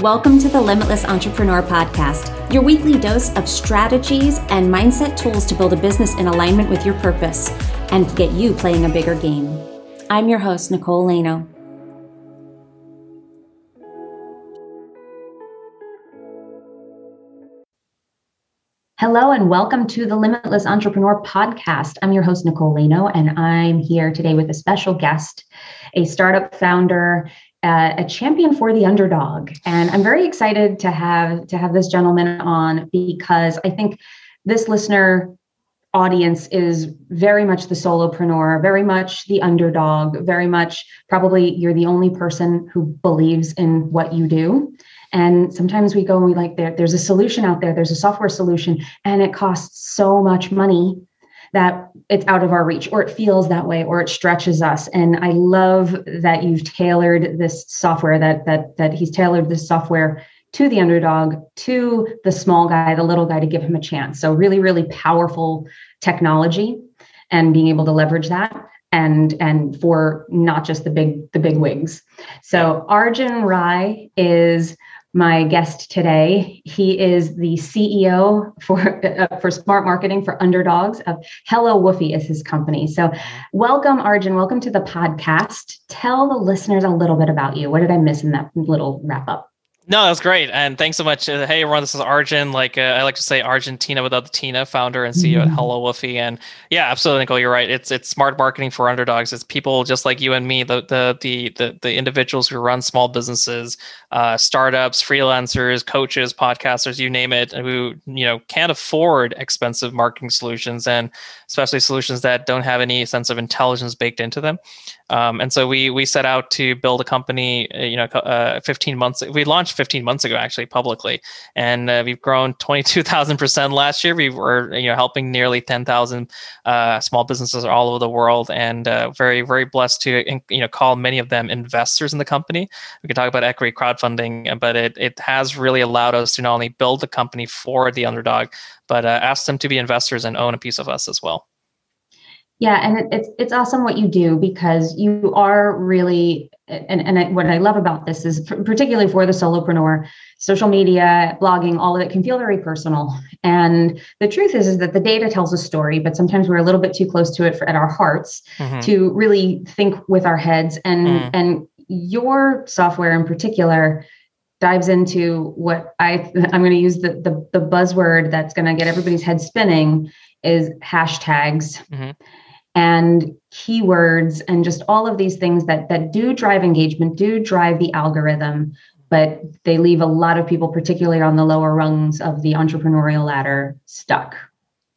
Welcome to the Limitless Entrepreneur Podcast, your weekly dose of strategies and mindset tools to build a business in alignment with your purpose and get you playing a bigger game. I'm your host, Nicole Laino. Hello and welcome to the Limitless Entrepreneur Podcast. I'm your host, Nicole Laino, and I'm here today with a special guest, a startup founder uh, a champion for the underdog. And i'm very excited to have to have this gentleman on because i think this listener audience is very much the solopreneur very much the underdog very much probably you're the only person who believes in what you do. And sometimes we go and we like there, there's a solution out there. There's a software solution and it costs so much money that it's out of our reach or it feels that way or it stretches us. And i love that you've tailored this software that that that he's tailored this software to the underdog to the small guy the little guy to give him a chance. So really really powerful technology and being able to leverage that and and for not just the big the big wigs. So arjun rai is my guest today. He is the CEO for uh, for smart marketing for underdogs of Hello Woofy is his company. So, welcome Arjun, welcome to the podcast. Tell the listeners a little bit about you. What did I miss in that little wrap up? No, that was great, and thanks so much. Uh, hey, everyone, this is Arjun. Like uh, I like to say, Argentina without the Tina, founder and CEO mm-hmm. at Hello Woofy. And yeah, absolutely, Nicole, you're right. It's it's smart marketing for underdogs. It's people just like you and me, the the the the, the individuals who run small businesses, uh, startups, freelancers, coaches, podcasters, you name it, who you know can't afford expensive marketing solutions, and especially solutions that don't have any sense of intelligence baked into them. Um, and so we we set out to build a company. Uh, you know, uh, 15 months. We launched 15 months ago, actually, publicly, and uh, we've grown 22,000 percent last year. We were you know helping nearly 10,000 uh, small businesses all over the world, and uh, very very blessed to you know call many of them investors in the company. We can talk about equity crowdfunding, but it it has really allowed us to not only build the company for the underdog, but uh, ask them to be investors and own a piece of us as well. Yeah, and it's it's awesome what you do because you are really and and I, what I love about this is particularly for the solopreneur, social media, blogging, all of it can feel very personal. And the truth is is that the data tells a story, but sometimes we're a little bit too close to it for, at our hearts mm-hmm. to really think with our heads. And mm. and your software in particular dives into what I I'm going to use the the, the buzzword that's going to get everybody's head spinning is hashtags. Mm-hmm and keywords and just all of these things that that do drive engagement do drive the algorithm but they leave a lot of people particularly on the lower rungs of the entrepreneurial ladder stuck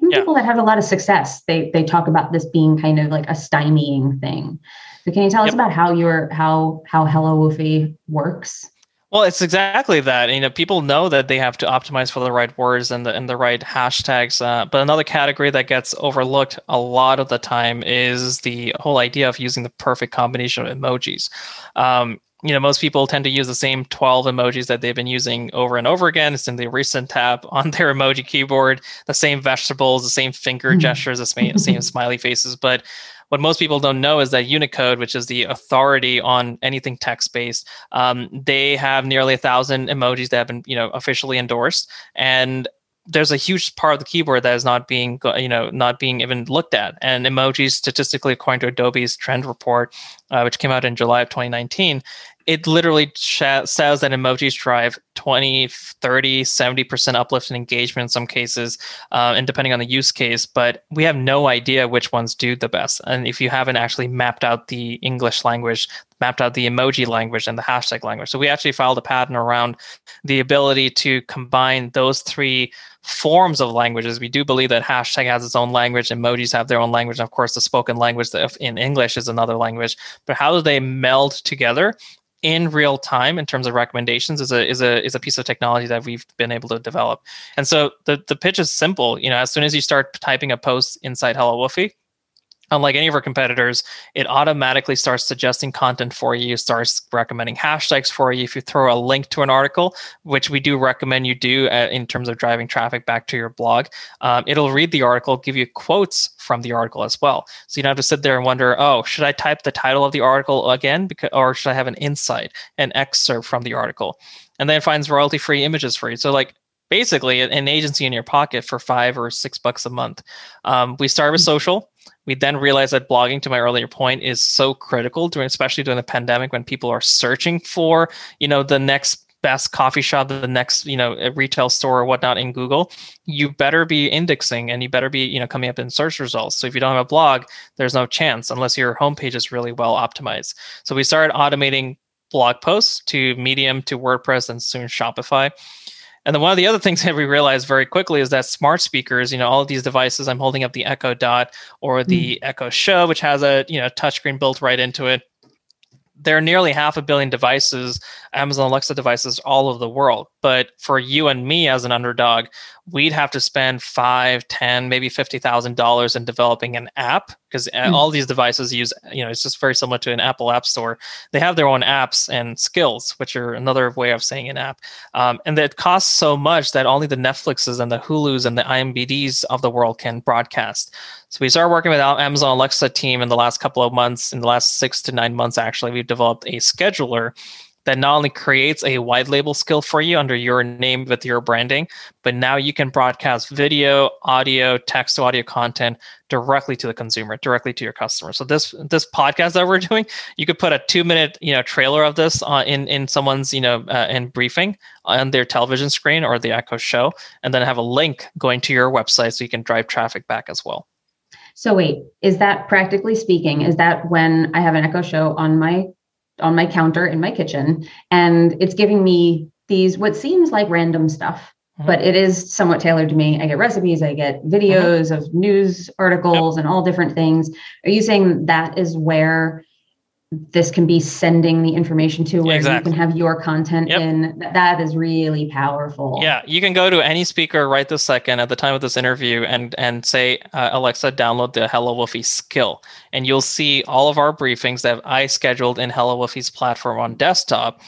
yeah. people that have a lot of success they they talk about this being kind of like a stymieing thing so can you tell yep. us about how your how how hello woofy works well, it's exactly that. You know, people know that they have to optimize for the right words and the and the right hashtags. Uh, but another category that gets overlooked a lot of the time is the whole idea of using the perfect combination of emojis. Um, you know, most people tend to use the same 12 emojis that they've been using over and over again. It's in the recent tab on their emoji keyboard, the same vegetables, the same finger mm-hmm. gestures, the same, same smiley faces. But what most people don't know is that Unicode, which is the authority on anything text based, um, they have nearly a thousand emojis that have been you know officially endorsed, and there's a huge part of the keyboard that is not being you know not being even looked at. And emojis statistically according to adobe's trend report uh, which came out in july of 2019 it literally says that emojis drive 20 30 70% uplift in engagement in some cases uh, and depending on the use case but we have no idea which ones do the best. And if you haven't actually mapped out the english language mapped out the emoji language and the hashtag language so we actually filed a patent around the ability to combine those three forms of languages we do believe that hashtag has its own language emojis have their own language and of course the spoken language in english is another language but how do they meld together in real time in terms of recommendations is a is a is a piece of technology that we've been able to develop. And so the the pitch is simple. You know, as soon as you start typing a post inside Hello Woofy, unlike any of our competitors, it automatically starts suggesting content for you, starts recommending hashtags for you. If you throw a link to an article, which we do recommend you do uh, in terms of driving traffic back to your blog, um, it'll read the article, give you quotes from the article as well. So you don't have to sit there and wonder, oh, should I type the title of the article again, because, or should I have an insight, an excerpt from the article? and then finds royalty free images for you. So like basically an agency in your pocket for five or six bucks a month. Um, we started with mm-hmm. social. We then realized that blogging, to my earlier point, is so critical during, especially during the pandemic when people are searching for, you know, the next best coffee shop, the next, you know, retail store or whatnot in Google. You better be indexing and you better be, you know, coming up in search results. So if you don't have a blog, there's no chance unless your homepage is really well optimized. So we started automating blog posts to Medium to WordPress and soon Shopify. And then one of the other things that we realized very quickly is that smart speakers, you know, all of these devices, I'm holding up the Echo Dot or the mm. Echo Show, which has a, you know, touchscreen built right into it there are nearly half a billion devices, Amazon Alexa devices, all over the world. But for you and me as an underdog, we'd have to spend five, ten, maybe fifty thousand dollars in developing an app because mm. all these devices use, you know, it's just very similar to an Apple App Store. They have their own apps and skills, which are another way of saying an app, um, and it costs so much that only the Netflixes and the Hulu's and the IMDb's of the world can broadcast. So we started working with our Amazon Alexa team in the last couple of months. In the last six to nine months, actually, we've developed a scheduler that not only creates a white label skill for you under your name with your branding, but now you can broadcast video, audio, text to audio content directly to the consumer, directly to your customer. So this this podcast that we're doing, you could put a two minute you know trailer of this uh, in in someone's you know uh, in briefing on their television screen or the Echo Show, and then have a link going to your website so you can drive traffic back as well. So wait, is that practically speaking, is that when I have an Echo Show on my on my counter in my kitchen and it's giving me these what seems like random stuff mm-hmm. but it is somewhat tailored to me i get recipes i get videos mm-hmm. of news articles yep. and all different things are you saying that is where this can be sending the information to where exactly. you can have your content yep. in that is really powerful yeah you can go to any speaker right this second at the time of this interview and and say uh, alexa download the hello woofy skill and you'll see all of our briefings that i scheduled in hello woofy's platform on desktop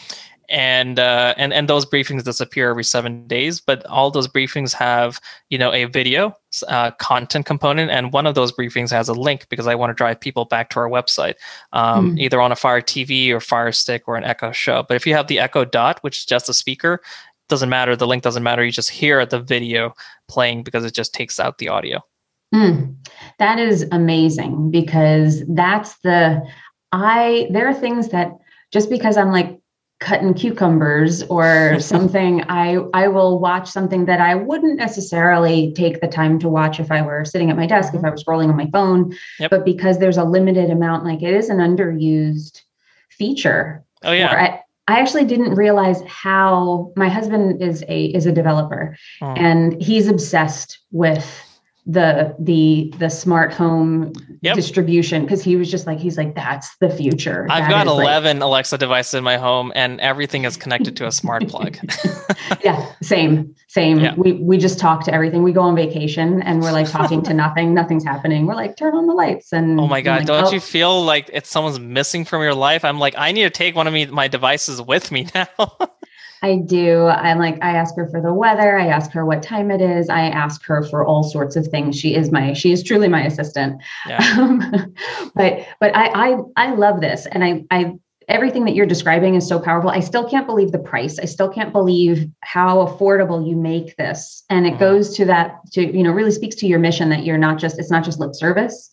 and uh, and and those briefings disappear every seven days. But all those briefings have you know a video uh, content component, and one of those briefings has a link because I want to drive people back to our website, um, mm. either on a Fire TV or Fire Stick or an Echo Show. But if you have the Echo Dot, which is just a speaker, doesn't matter. The link doesn't matter. You just hear the video playing because it just takes out the audio. Mm. That is amazing because that's the I. There are things that just because I'm like cutting cucumbers or something i i will watch something that i wouldn't necessarily take the time to watch if i were sitting at my desk if mm-hmm. i was scrolling on my phone yep. but because there's a limited amount like it is an underused feature oh yeah I, I actually didn't realize how my husband is a is a developer oh. and he's obsessed with the the the smart home yep. distribution because he was just like he's like that's the future. I've that got 11 like... alexa devices in my home and everything is connected to a smart plug. Yeah same same. Yeah. we we just talk to everything. We go on vacation and we're like talking to nothing. Nothing's happening. We're like turn on the lights and oh my god like, don't oh. you feel like it's someone's missing from your life? I'm like i need to take one of me my devices with me now I do. I'm like, I ask her for the weather. I ask her what time it is. I ask her for all sorts of things. She is my, she is truly my assistant. Yeah. Um, but, but I, I, I love this. And I, I, everything that you're describing is so powerful. I still can't believe the price. I still can't believe how affordable you make this. And it mm-hmm. goes to that, to, you know, really speaks to your mission that you're not just, it's not just lip service.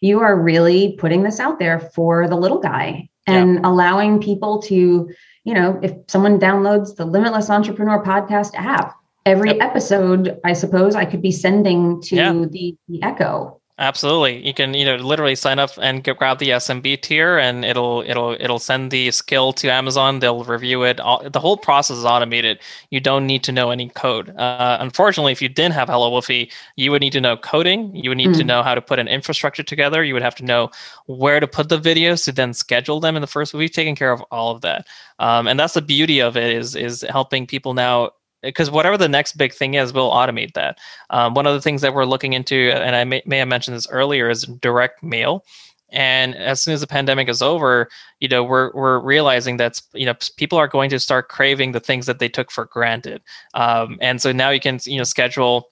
You are really putting this out there for the little guy and yeah. allowing people to you know, if someone downloads the Limitless Entrepreneur podcast app, every yep. episode, I suppose I could be sending to yeah. the, the Echo. Absolutely. You can, you know, literally sign up and get, grab the SMB tier and it'll it'll it'll send the skill to Amazon. They'll review it. All, the whole process is automated. You don't need to know any code. Uh, unfortunately, if you didn't have Hello Woofy, you would need to know coding. You would need mm. to hmm. know how to put an infrastructure together. You would have to know where to put the videos to then schedule them in the first. We've taken care of all of that. Um, and that's the beauty of it is is helping people now because whatever the next big thing is, we'll automate that. Um, one of the things that we're looking into, and I may, may have mentioned this earlier, is direct mail. And as soon as the pandemic is over, you know, we're we're realizing that you know people are going to start craving the things that they took for granted. Um, and so now you can you know schedule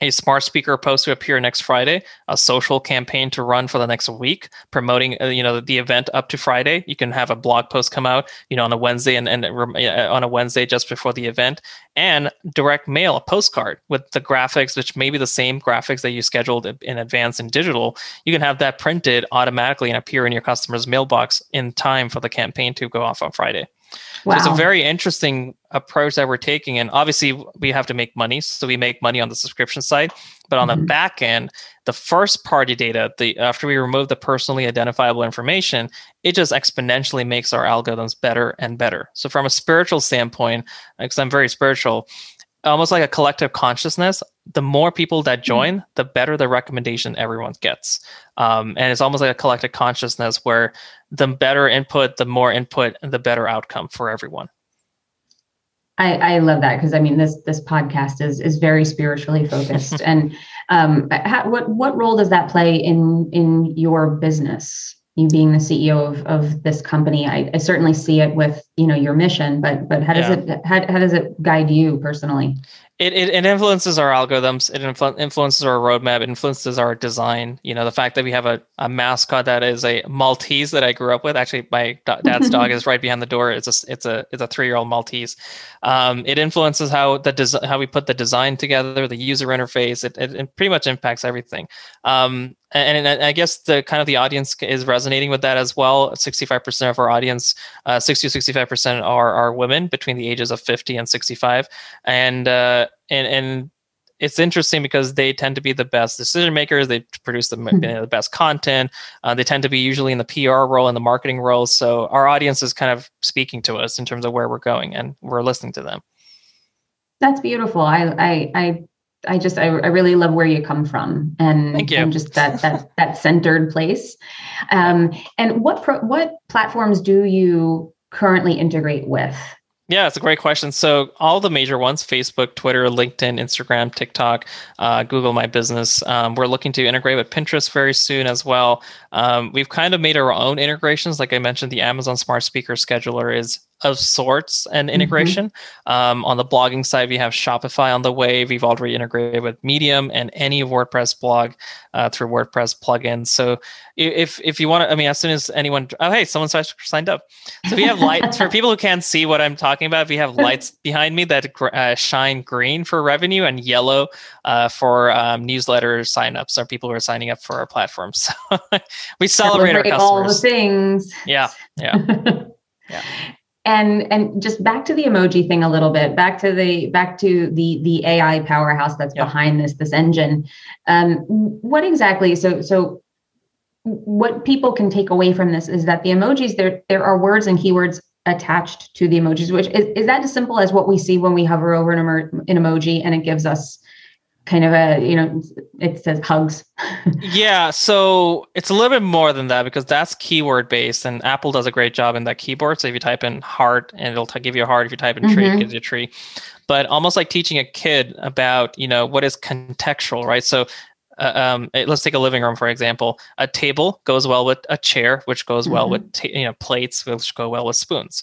a smart speaker post to appear next Friday, a social campaign to run for the next week, promoting uh, you know the event up to Friday. You can have a blog post come out you know on a Wednesday and, and uh, on a Wednesday just before the event, and direct mail a postcard with the graphics, which may be the same graphics that you scheduled in advance in digital. You can have that printed automatically and appear in your customer's mailbox in time for the campaign to go off on Friday. Wow. So it's a very interesting approach that we're taking. And obviously, we have to make money. So we make money on the subscription side. But on mm-hmm. the back end, the first party data, the after we remove the personally identifiable information, it just exponentially makes our algorithms better and better. So from a spiritual standpoint, because I'm very spiritual, almost like a collective consciousness the more people that mm-hmm. join mm-hmm. the better the recommendation everyone gets um, and it's almost like a collective consciousness where the better input the more input the better outcome for everyone I, I love that because I mean this this podcast is is very spiritually focused and um, how, what what role does that play in in your business you being the CEO of, of this company, I, I, certainly see it with you know your mission, but but how does yeah. it how, how does it guide you personally? It, it, it influences our algorithms. It influ- influences our roadmap. It influences our design. You know, the fact that we have a, a mascot that is a Maltese that I grew up with. Actually, my dad's dog is right behind the door. It's a it's a it's a three year old Maltese. Um, it influences how the des- how we put the design together, the user interface. It, it, it pretty much impacts everything. Um, and, and, I guess the kind of the audience is resonating with that as well. 65% of our audience, uh, 60 to 65% are, are women between the ages of 50 and 65. And, uh, and, and it's interesting because they tend to be the best decision makers. They produce the, you know, the best content. Uh, they tend to be usually in the PR role and the marketing role. So our audience is kind of speaking to us in terms of where we're going and we're listening to them. That's beautiful. I, I, I I just I, I really love where you come from and, and just that that that centered place. Um, and what pro, what platforms do you currently integrate with? Yeah, it's a great question. So all the major ones: Facebook, Twitter, LinkedIn, Instagram, TikTok, uh, Google My Business. Um, we're looking to integrate with Pinterest very soon as well. Um, we've kind of made our own integrations. Like I mentioned, the Amazon Smart Speaker Scheduler is of sorts and mm-hmm. integration. Mm-hmm. Um, on the blogging side, we have Shopify on the way. We've already integrated with Medium and any WordPress blog uh, through WordPress plugins. So if if you want to, I mean, as soon as anyone, oh hey, someone signed up. So we have lights for people who can't see what I'm talking about. We have lights behind me that uh, shine green for revenue and yellow uh, for um, newsletter signups or people who are signing up for our platform. So we celebrate, celebrate our customers. All the things. Yeah, yeah. yeah and and just back to the emoji thing a little bit back to the back to the the ai powerhouse that's yeah. behind this this engine um what exactly so so what people can take away from this is that the emojis there there are words and keywords attached to the emojis which is, is that as simple as what we see when we hover over an, emo- an emoji and it gives us kind of a you know it says hugs. Yeah so it's a little bit more than that because that's keyword based and apple does a great job in that keyboard. So if you type in heart and it'll t- give you a heart. If you type in tree mm-hmm. it gives you a tree. But almost like teaching a kid about you know what is contextual right? So uh, um, let's take a living room for example. A table goes well with a chair which goes mm-hmm. well with t- you know plates which go well with spoons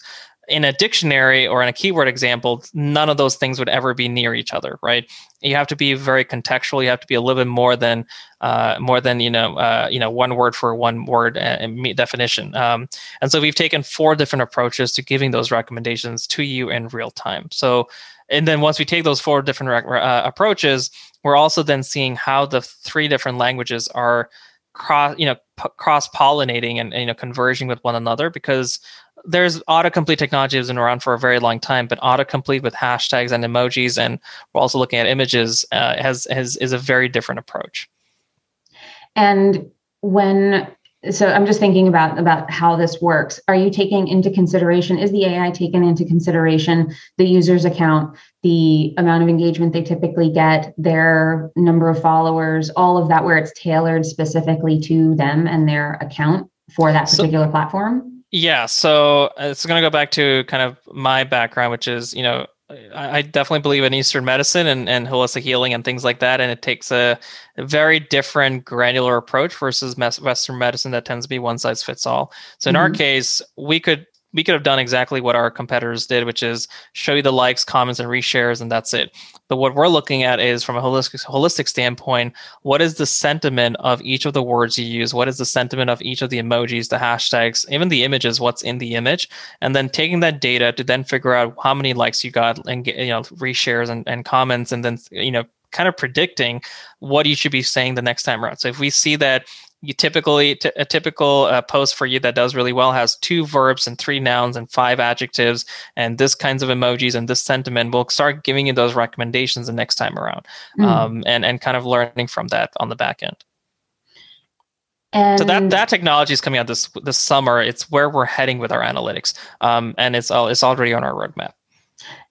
in a dictionary or in a keyword example, none of those things would ever be near each other, right? You have to be very contextual. You have to be a little bit more than uh, more than you know uh, you know one word for one word uh, definition. Um, and so we've taken four different approaches to giving those recommendations to you in real time. So and then once we take those four different uh, approaches, we're also then seeing how the three different languages are cross you know p- cross pollinating and, and, you know converging with one another because there's autocomplete technology that's been around for a very long time, but autocomplete with hashtags and emojis, and we're also looking at images, uh, has has is a very different approach. And when so I'm just thinking about about how this works. Are you taking into consideration? Is the AI taken into consideration the user's account, the amount of engagement they typically get, their number of followers, all of that, where it's tailored specifically to them and their account for that particular so, platform? Yeah, so uh, it's going to go back to kind of my background, which is, you know, I definitely believe in Eastern medicine and, and holistic healing and things like that. And it takes a, a very different granular approach versus Western medicine that tends to be one size fits all. So in mm-hmm. our case, we could we could have done exactly what our competitors did, which is show you the likes, comments, and reshares, and that's it. But what we're looking at is from a holistic holistic standpoint, what is the sentiment of each of the words you use? What is the sentiment of each of the emojis, the hashtags, even the images, what's in the image? And then taking that data to then figure out how many likes you got and you know reshares and, and comments and then you know kind of predicting what you should be saying the next time around. So if we see that you typically t- a typical uh, post for you that does really well has two verbs and three nouns and five adjectives and this kinds of emojis and this sentiment we'll start giving you those recommendations the next time around mm. um, and and kind of learning from that on the back end. And so that that technology is coming out this this summer. It's where we're heading with our analytics um, and it's all it's already on our roadmap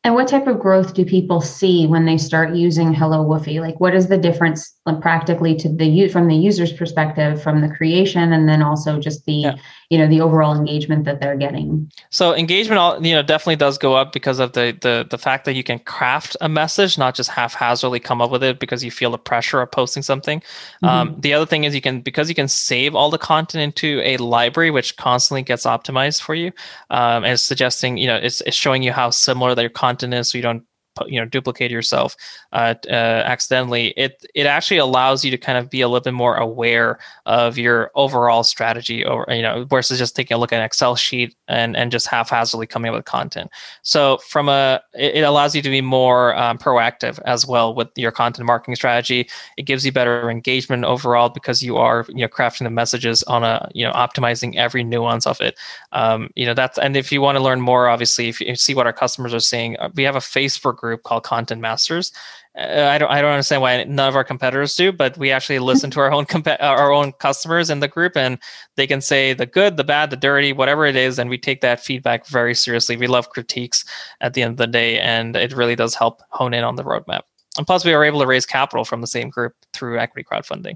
and what type of growth do people see when they start using Hello Woofy? Like, what is the difference practically to the from the user's perspective, from the creation, and then also just the yeah. you know the overall engagement that they're getting? So engagement, you know, definitely does go up because of the the the fact that you can craft a message, not just haphazardly come up with it because you feel the pressure of posting something. Mm-hmm. Um, the other thing is you can because you can save all the content into a library, which constantly gets optimized for you, um, and it's suggesting you know it's, it's showing you how similar their content so you don't you know duplicate yourself uh, uh, accidentally it it actually allows you to kind of be a little bit more aware of your overall strategy or you know versus just taking a look at an excel sheet and and just haphazardly coming up with content. So from a it, it allows you to be more um, proactive as well with your content marketing strategy. It gives you better engagement overall because you are you know crafting the messages on a you know optimizing every nuance of it. Um, you know that's and if you want to learn more obviously if you see what our customers are saying uh, we have a facebook group group called Content Masters. Uh, I don't I don't understand why none of our competitors do, but we actually listen to our own comp- our own customers in the group, and they can say the good, the bad, the dirty, whatever it is, and we take that feedback very seriously. We love critiques at the end of the day, and it really does help hone in on the roadmap. And plus, we are able to raise capital from the same group through equity crowdfunding.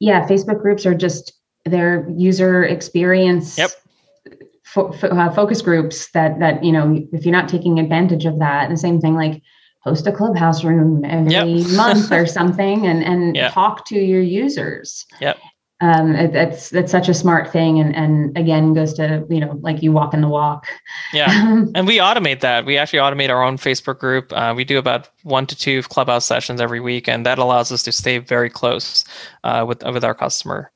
Yeah, Facebook groups are just their user experience. Yep fo- fo- uh, focus groups that that you know if you're not taking advantage of that the same thing like host a clubhouse room every yep. month or something and and yep. talk to your users. Yep. Um it, that's that's such a smart thing and and again goes to you know like you walk in the walk. Yeah. And we automate that. We actually automate our own facebook group. Uh, we do about one to two clubhouse sessions every week and that allows us to stay very close uh, with with our customer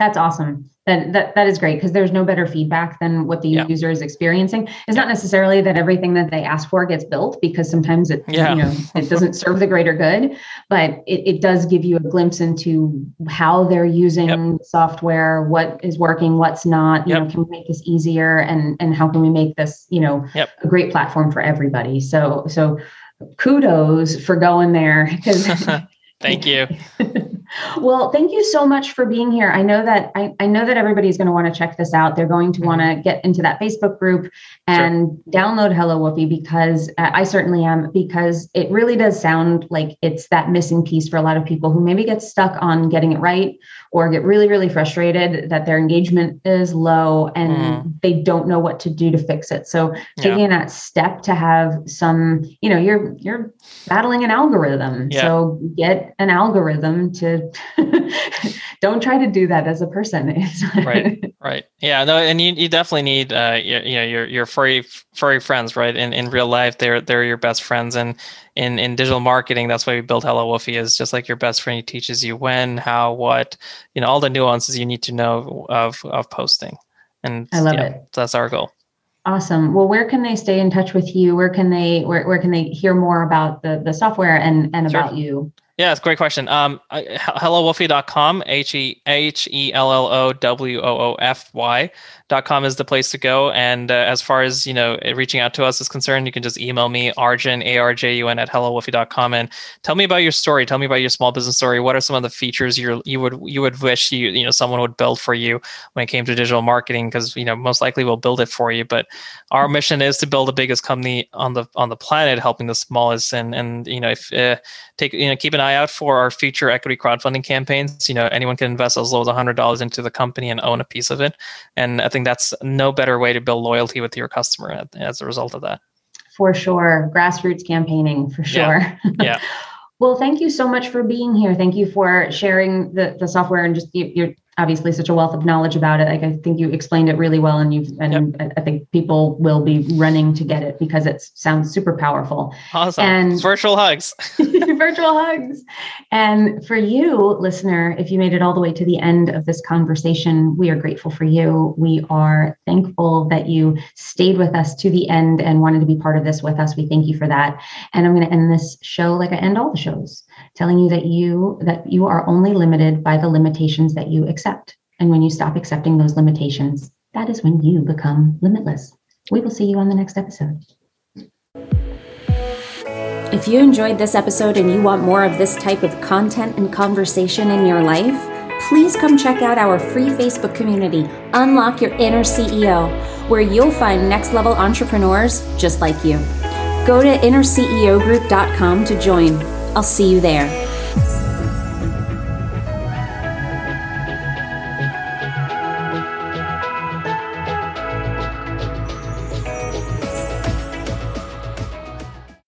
that's awesome. That that, that is great because there's no better feedback than what the yeah. user is experiencing. It's not necessarily that everything that they ask for gets built because sometimes it yeah. you know it doesn't serve the greater good, but it, it does give you a glimpse into how they're using yep. software, what is working, what's not. You yep. know, can we make this easier and and how can we make this you know yep. a great platform for everybody? So so kudos for going there because Thank you. well, thank you so much for being here. I know that I, I know that everybody's going to want to check this out. They're going to mm-hmm. want to get into that Facebook group and sure. download Hello Woofy because uh, I certainly am because it really does sound like it's that missing piece for a lot of people who maybe get stuck on getting it right or get really really frustrated that their engagement is low and mm. they don't know what to do to fix it. So taking yeah. that step to have some, you know, you're you're battling an algorithm. Yeah. So get an algorithm to don't try to do that as a person right right yeah no and you, you definitely need uh you, you know your your furry furry friends right in in real life they're they're your best friends and in in digital marketing that's why we built hello woofy is just like your best friend he teaches you when how what you know all the nuances you need to know of of posting and i love it that's our goal Awesome. Well, where can they stay in touch with you? Where can they where, where can they hear more about the the software and and sure. about you? Yeah, it's a great question. Um, HelloWoofy.com, H E H E L L O W O O F Y com is the place to go. And uh, as far as, you know, reaching out to us is concerned, you can just email me, arjun, A-R-J-U-N at hellowoofy.com and tell me about your story. Tell me about your small business story. What are some of the features you you would you would wish you, you know, someone would build for you when it came to digital marketing? Because, you know, most likely we'll build it for you. But our mission is to build the biggest company on the on the planet, helping the smallest. And, and you know, if uh, take, you know, keep an eye out for our future equity crowdfunding campaigns. You know, anyone can invest as low as $100 into the company and own a piece of it. And I think that's no better way to build loyalty with your customer as a result of that. For sure. Grassroots campaigning, for sure. Yeah. yeah. well, thank you so much for being here. Thank you for sharing the, the software and just your obviously such a wealth of knowledge about it. Like I think you explained it really well, and you've and yep. I think people will be running to get it because it sounds super powerful. Awesome. And virtual hugs. virtual hugs. And for you, listener, if you made it all the way to the end of this conversation, we are grateful for you. We are thankful that you stayed with us to the end and wanted to be part of this with us. We thank you for that. And I'm going to end this show like I end all the shows, telling you that you that you are only limited by the limitations that you accept. And when you stop accepting those limitations, that is when you become limitless. We will see you on the next episode. If you enjoyed this episode and you want more of this type of content and conversation in your life, please come check out our free Facebook community, Unlock Your Inner CEO, where you'll find next level entrepreneurs just like you. Go to innerceogroup.com to join. I'll see you there.